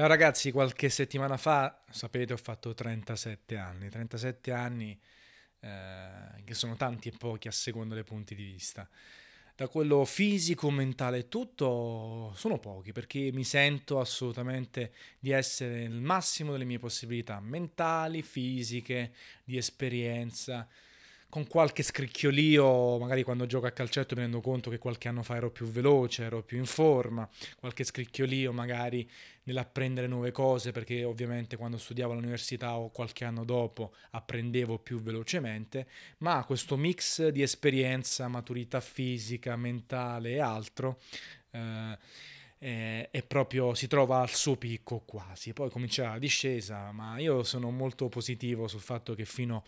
Ciao ragazzi, qualche settimana fa, sapete, ho fatto 37 anni, 37 anni eh, che sono tanti e pochi a seconda dei punti di vista. Da quello fisico, mentale e tutto, sono pochi perché mi sento assolutamente di essere il massimo delle mie possibilità mentali, fisiche, di esperienza. Con qualche scricchiolio, magari quando gioco a calcetto mi rendo conto che qualche anno fa ero più veloce, ero più in forma, qualche scricchiolio magari nell'apprendere nuove cose, perché ovviamente quando studiavo all'università o qualche anno dopo apprendevo più velocemente, ma questo mix di esperienza, maturità fisica, mentale e altro eh, è, proprio si trova al suo picco quasi, poi comincia la discesa, ma io sono molto positivo sul fatto che fino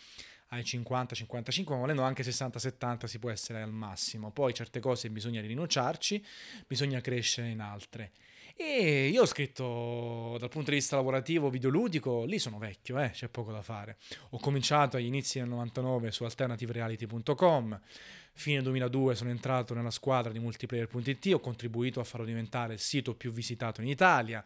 ai 50-55, ma volendo anche 60-70 si può essere al massimo. Poi certe cose bisogna rinunciarci, bisogna crescere in altre. E io ho scritto dal punto di vista lavorativo, videoludico, lì sono vecchio, eh, c'è poco da fare. Ho cominciato agli inizi del 99 su alternativereality.com, fine 2002 sono entrato nella squadra di multiplayer.it, ho contribuito a farlo diventare il sito più visitato in Italia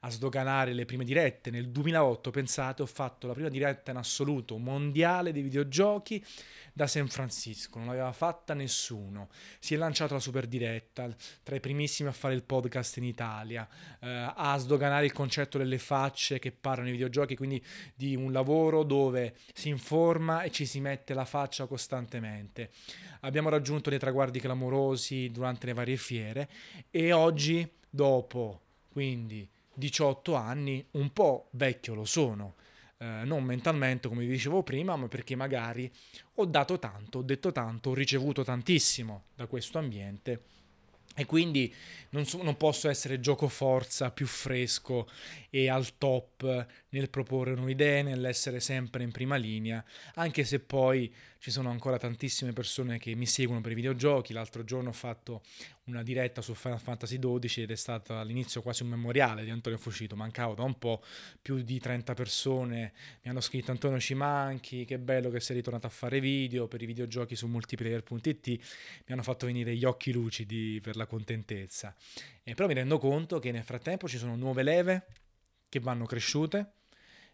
a sdoganare le prime dirette. Nel 2008, pensate, ho fatto la prima diretta in assoluto mondiale dei videogiochi da San Francisco, non l'aveva fatta nessuno. Si è lanciato la super diretta, tra i primissimi a fare il podcast in Italia, eh, a sdoganare il concetto delle facce che parlano i videogiochi, quindi di un lavoro dove si informa e ci si mette la faccia costantemente. Abbiamo raggiunto dei traguardi clamorosi durante le varie fiere e oggi, dopo quindi 18 anni, un po' vecchio lo sono. Eh, non mentalmente come vi dicevo prima, ma perché magari ho dato tanto, ho detto tanto, ho ricevuto tantissimo da questo ambiente e quindi non, so, non, posso essere gioco forza più fresco e al top nel proporre nuove idee, nell'essere sempre in prima linea, anche se poi ci sono ancora tantissime persone che mi seguono per i videogiochi. L'altro giorno ho fatto una diretta su Final Fantasy XII ed è stato all'inizio quasi un memoriale di Antonio Fucito, mancavo da un po', più di 30 persone mi hanno scritto Antonio ci manchi, che bello che sei ritornato a fare video per i videogiochi su multiplayer.it, mi hanno fatto venire gli occhi lucidi per la contentezza. E però mi rendo conto che nel frattempo ci sono nuove leve che vanno cresciute,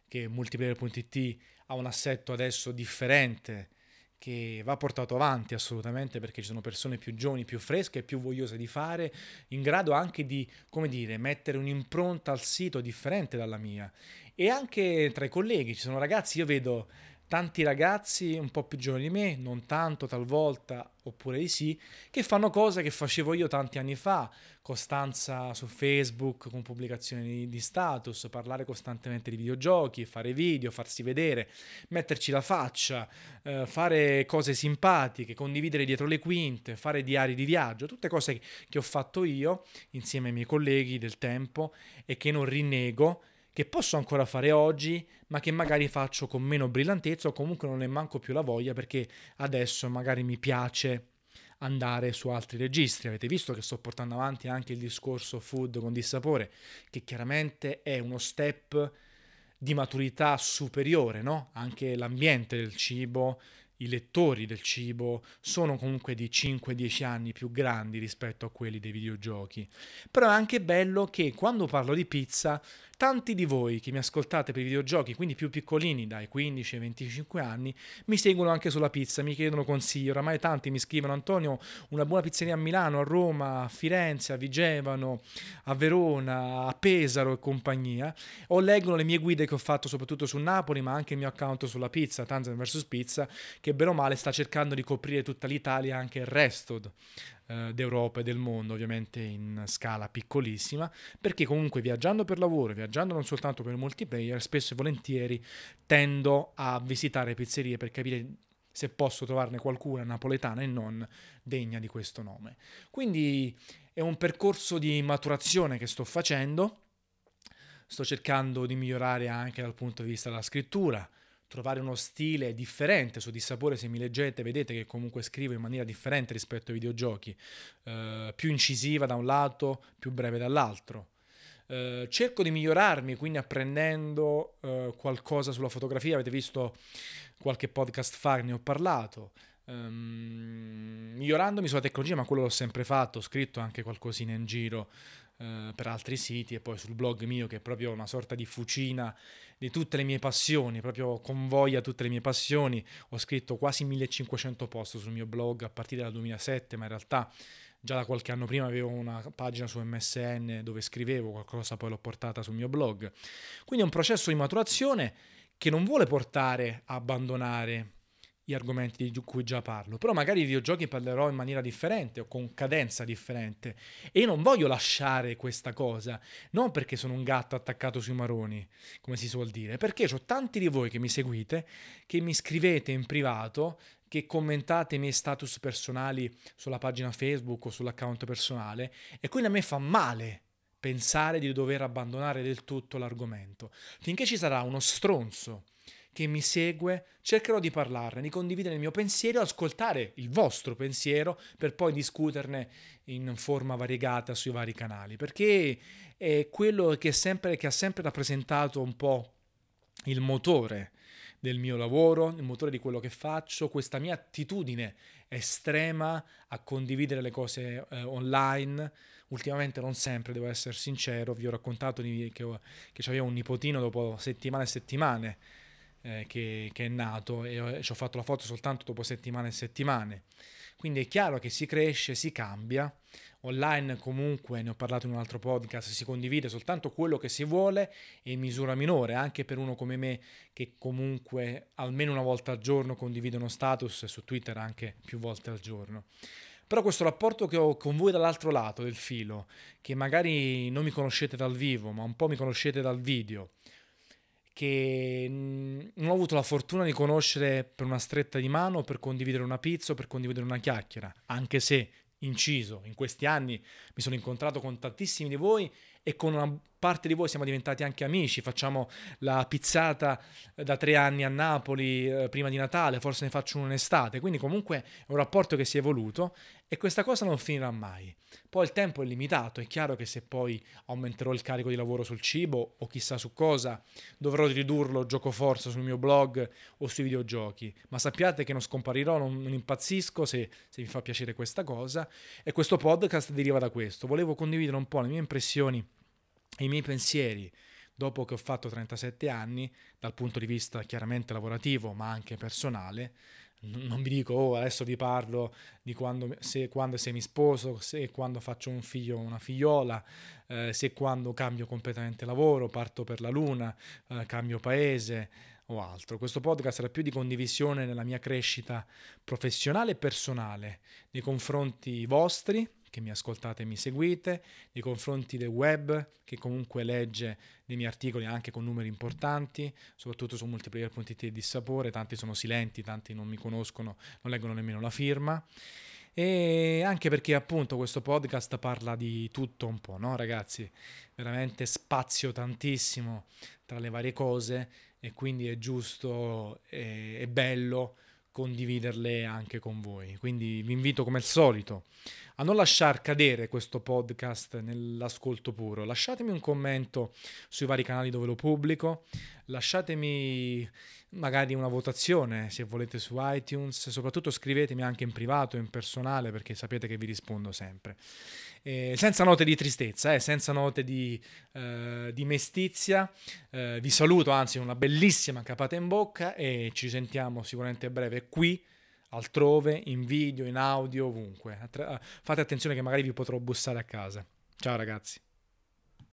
che multiplayer.it ha un assetto adesso differente che va portato avanti assolutamente perché ci sono persone più giovani, più fresche e più vogliose di fare, in grado anche di, come dire, mettere un'impronta al sito differente dalla mia. E anche tra i colleghi ci sono ragazzi, io vedo tanti ragazzi un po' più giovani di me, non tanto talvolta, oppure di sì, che fanno cose che facevo io tanti anni fa, costanza su Facebook con pubblicazioni di status, parlare costantemente di videogiochi, fare video, farsi vedere, metterci la faccia, eh, fare cose simpatiche, condividere dietro le quinte, fare diari di viaggio, tutte cose che ho fatto io insieme ai miei colleghi del tempo e che non rinnego che posso ancora fare oggi, ma che magari faccio con meno brillantezza o comunque non ne manco più la voglia perché adesso magari mi piace andare su altri registri. Avete visto che sto portando avanti anche il discorso food con dissapore, che chiaramente è uno step di maturità superiore, no? Anche l'ambiente del cibo, i lettori del cibo sono comunque di 5-10 anni più grandi rispetto a quelli dei videogiochi. Però è anche bello che quando parlo di pizza Tanti di voi che mi ascoltate per i videogiochi, quindi più piccolini, dai 15 ai 25 anni, mi seguono anche sulla pizza, mi chiedono consigli. Oramai tanti mi scrivono: Antonio, una buona pizzeria a Milano, a Roma, a Firenze, a Vigevano, a Verona, a Pesaro e compagnia. O leggono le mie guide che ho fatto soprattutto su Napoli, ma anche il mio account sulla pizza, Tanzan vs Pizza, che bene o male sta cercando di coprire tutta l'Italia, anche il resto eh, d'Europa e del mondo, ovviamente in scala piccolissima, perché comunque viaggiando per lavoro, viaggiando non soltanto per multiplayer, spesso e volentieri tendo a visitare pizzerie per capire se posso trovarne qualcuna napoletana e non degna di questo nome. Quindi è un percorso di maturazione che sto facendo, sto cercando di migliorare anche dal punto di vista della scrittura, trovare uno stile differente su Dissapore, se mi leggete vedete che comunque scrivo in maniera differente rispetto ai videogiochi, eh, più incisiva da un lato, più breve dall'altro. Eh, cerco di migliorarmi, quindi apprendendo eh, qualcosa sulla fotografia, avete visto qualche podcast fa, ne ho parlato, um, migliorandomi sulla tecnologia, ma quello l'ho sempre fatto, ho scritto anche qualcosina in giro uh, per altri siti e poi sul blog mio che è proprio una sorta di fucina di tutte le mie passioni, proprio convoglia tutte le mie passioni. Ho scritto quasi 1500 post sul mio blog a partire dal 2007, ma in realtà già da qualche anno prima avevo una pagina su MSN dove scrivevo qualcosa, poi l'ho portata sul mio blog. Quindi è un processo di maturazione che non vuole portare a abbandonare gli argomenti di cui già parlo, però magari i videogiochi parlerò in maniera differente o con cadenza differente e io non voglio lasciare questa cosa, non perché sono un gatto attaccato sui maroni, come si suol dire, perché ho tanti di voi che mi seguite, che mi scrivete in privato, che commentate i miei status personali sulla pagina Facebook o sull'account personale e quindi a me fa male pensare di dover abbandonare del tutto l'argomento. Finché ci sarà uno stronzo che mi segue, cercherò di parlarne, di condividere il mio pensiero, ascoltare il vostro pensiero per poi discuterne in forma variegata sui vari canali, perché è quello che, sempre, che ha sempre rappresentato un po' il motore del mio lavoro, il motore di quello che faccio, questa mia attitudine estrema a condividere le cose eh, online. Ultimamente non sempre, devo essere sincero, vi ho raccontato che, che avevo un nipotino dopo settimane e settimane eh, che, che, è nato e ci ho fatto la foto soltanto dopo settimane e settimane. Quindi è chiaro che si cresce, si cambia. Online comunque, ne ho parlato in un altro podcast, si condivide soltanto quello che si vuole e in misura minore, anche per uno come me che comunque almeno una volta al giorno condivide uno status su Twitter anche più volte al giorno. Però questo rapporto che ho con voi dall'altro lato del filo, che magari non mi conoscete dal vivo, ma un po' mi conoscete dal video, che non ho avuto la fortuna di conoscere per una stretta di mano, per condividere una pizza per condividere una chiacchiera, anche se inciso. In questi anni mi sono incontrato con tantissimi di voi e con una parte di voi siamo diventati anche amici, facciamo la pizzata da tre anni a Napoli eh, prima di Natale, forse ne faccio uno in estate, quindi comunque è un rapporto che si è evoluto e questa cosa non finirà mai. Poi il tempo è limitato, è chiaro che se poi aumenterò il carico di lavoro sul cibo o chissà su cosa, dovrò ridurlo gioco forza sul mio blog o sui videogiochi, ma sappiate che non scomparirò, non, non impazzisco se, se vi fa piacere questa cosa. E questo podcast deriva da questo, volevo condividere un po' le mie impressioni i miei pensieri dopo che ho fatto 37 anni, dal punto di vista chiaramente lavorativo ma anche personale, non vi dico oh, adesso vi parlo di quando, se, quando se mi sposo, se quando faccio un figlio o una figliola, eh, se quando cambio completamente lavoro, parto per la luna, eh, cambio paese o altro. Questo podcast era più di condivisione nella mia crescita professionale e personale nei confronti vostri che mi ascoltate e mi seguite, nei confronti del web che comunque legge dei miei articoli anche con numeri importanti, soprattutto su multiplayer.it e Dissapore, tanti sono silenti, tanti non mi conoscono, non leggono nemmeno la firma. E anche perché appunto questo podcast parla di tutto un po', no ragazzi? Veramente spazio tantissimo tra le varie cose e quindi è giusto e, e bello condividerle anche con voi. Quindi vi invito come al solito a non lasciar cadere questo podcast nell'ascolto puro. Lasciatemi un commento sui vari canali dove lo pubblico, lasciatemi magari una votazione se volete su iTunes, soprattutto scrivetemi anche in privato, in personale, perché sapete che vi rispondo sempre. Eh, senza note di tristezza, eh, senza note di, eh, di mestizia, eh, vi saluto anzi una bellissima capata in bocca e ci sentiamo sicuramente a breve qui altrove, in video, in audio, ovunque. Fate attenzione che magari vi potrò bussare a casa. Ciao ragazzi.